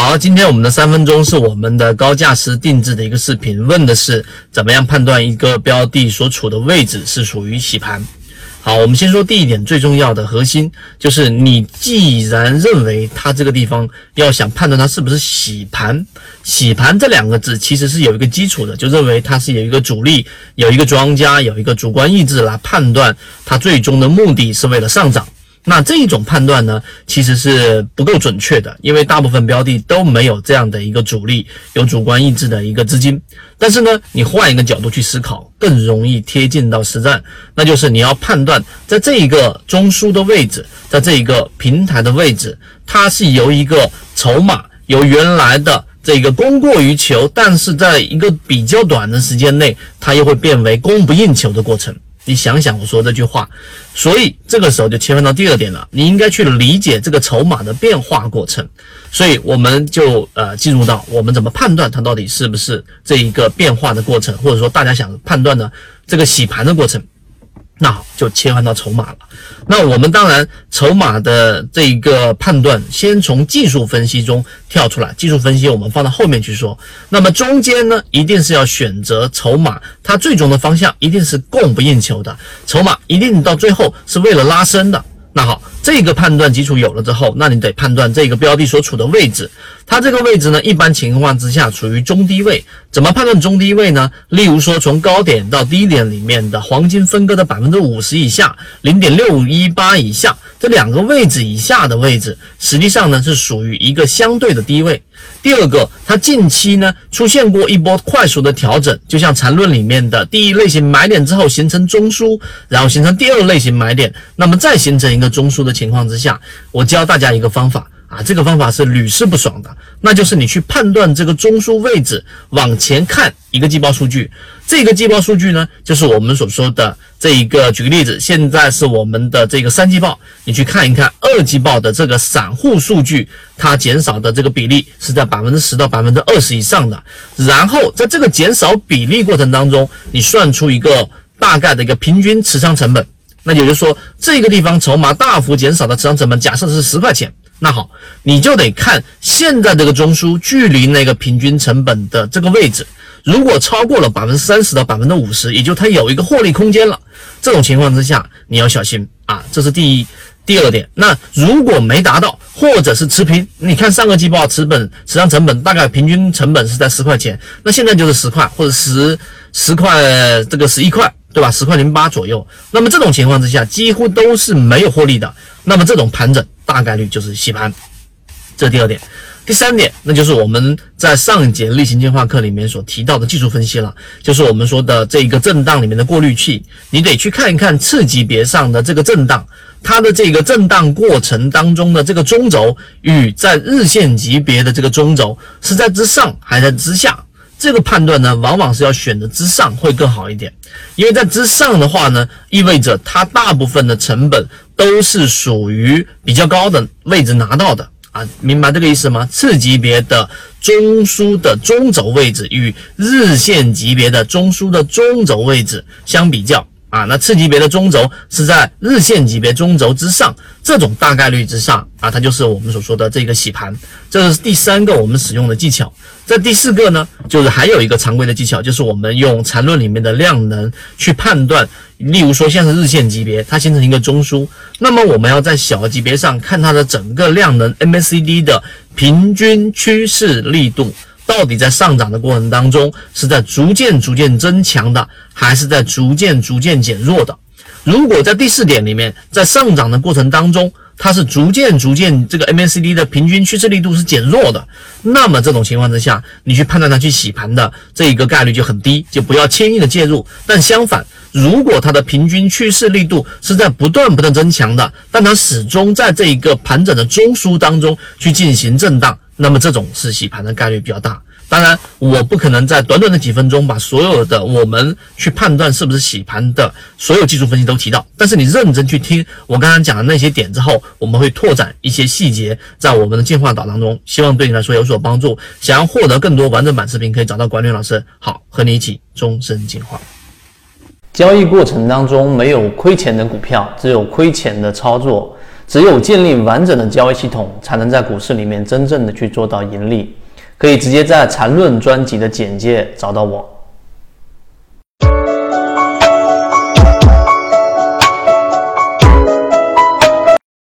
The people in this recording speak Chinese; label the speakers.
Speaker 1: 好，今天我们的三分钟是我们的高价师定制的一个视频，问的是怎么样判断一个标的所处的位置是属于洗盘。好，我们先说第一点，最重要的核心就是你既然认为它这个地方要想判断它是不是洗盘，洗盘这两个字其实是有一个基础的，就认为它是有一个主力，有一个庄家，有一个主观意志来判断它最终的目的是为了上涨。那这一种判断呢，其实是不够准确的，因为大部分标的都没有这样的一个主力，有主观意志的一个资金。但是呢，你换一个角度去思考，更容易贴近到实战，那就是你要判断在这一个中枢的位置，在这一个平台的位置，它是由一个筹码由原来的这个供过于求，但是在一个比较短的时间内，它又会变为供不应求的过程。你想想我说这句话，所以这个时候就切换到第二点了。你应该去理解这个筹码的变化过程，所以我们就呃进入到我们怎么判断它到底是不是这一个变化的过程，或者说大家想判断的这个洗盘的过程。那好，就切换到筹码了。那我们当然筹码的这一个判断，先从技术分析中跳出来。技术分析我们放到后面去说。那么中间呢，一定是要选择筹码，它最终的方向一定是供不应求的，筹码一定到最后是为了拉升的。那好，这个判断基础有了之后，那你得判断这个标的所处的位置。它这个位置呢，一般情况之下处于中低位。怎么判断中低位呢？例如说，从高点到低点里面的黄金分割的百分之五十以下，零点六一八以下这两个位置以下的位置，实际上呢是属于一个相对的低位。第二个，它近期呢出现过一波快速的调整，就像缠论里面的第一类型买点之后形成中枢，然后形成第二类型买点，那么再形成一个中枢的情况之下，我教大家一个方法。啊，这个方法是屡试不爽的，那就是你去判断这个中枢位置，往前看一个季报数据，这个季报数据呢，就是我们所说的这一个。举个例子，现在是我们的这个三季报，你去看一看二季报的这个散户数据，它减少的这个比例是在百分之十到百分之二十以上的。然后在这个减少比例过程当中，你算出一个大概的一个平均持仓成本，那也就是说，这个地方筹码大幅减少的持仓成本，假设是十块钱。那好，你就得看现在这个中枢距离那个平均成本的这个位置，如果超过了百分之三十到百分之五十，也就它有一个获利空间了。这种情况之下，你要小心啊，这是第一、第二点。那如果没达到，或者是持平，你看上个季报持本持仓成本大概平均成本是在十块钱，那现在就是十块或者十十块这个十一块，对吧？十块零八左右。那么这种情况之下，几乎都是没有获利的。那么这种盘整。大概率就是洗盘，这第二点。第三点，那就是我们在上一节例行进化课里面所提到的技术分析了，就是我们说的这一个震荡里面的过滤器，你得去看一看次级别上的这个震荡，它的这个震荡过程当中的这个中轴与在日线级别的这个中轴是在之上还是在之下。这个判断呢，往往是要选择之上会更好一点，因为在之上的话呢，意味着它大部分的成本都是属于比较高的位置拿到的啊，明白这个意思吗？次级别的中枢的中轴位置与日线级别的中枢的中轴位置相比较。啊，那次级别的中轴是在日线级别中轴之上，这种大概率之上啊，它就是我们所说的这个洗盘，这是第三个我们使用的技巧。这第四个呢，就是还有一个常规的技巧，就是我们用缠论里面的量能去判断，例如说像是日线级别，它形成一个中枢，那么我们要在小级别上看它的整个量能 MACD 的平均趋势力度。到底在上涨的过程当中，是在逐渐逐渐增强的，还是在逐渐逐渐减弱的？如果在第四点里面，在上涨的过程当中，它是逐渐逐渐这个 MACD 的平均趋势力度是减弱的，那么这种情况之下，你去判断它去洗盘的这一个概率就很低，就不要轻易的介入。但相反，如果它的平均趋势力度是在不断不断增强的，但它始终在这一个盘整的中枢当中去进行震荡。那么这种是洗盘的概率比较大。当然，我不可能在短短的几分钟把所有的我们去判断是不是洗盘的所有技术分析都提到。但是你认真去听我刚刚讲的那些点之后，我们会拓展一些细节在我们的进化岛当中，希望对你来说有所帮助。想要获得更多完整版视频，可以找到管理老师。好，和你一起终身进化。
Speaker 2: 交易过程当中没有亏钱的股票，只有亏钱的操作。
Speaker 1: 只有建立完整的交易系统，才能在股市里面真正的去做到盈利。可以直接在缠论专辑的简介找到我。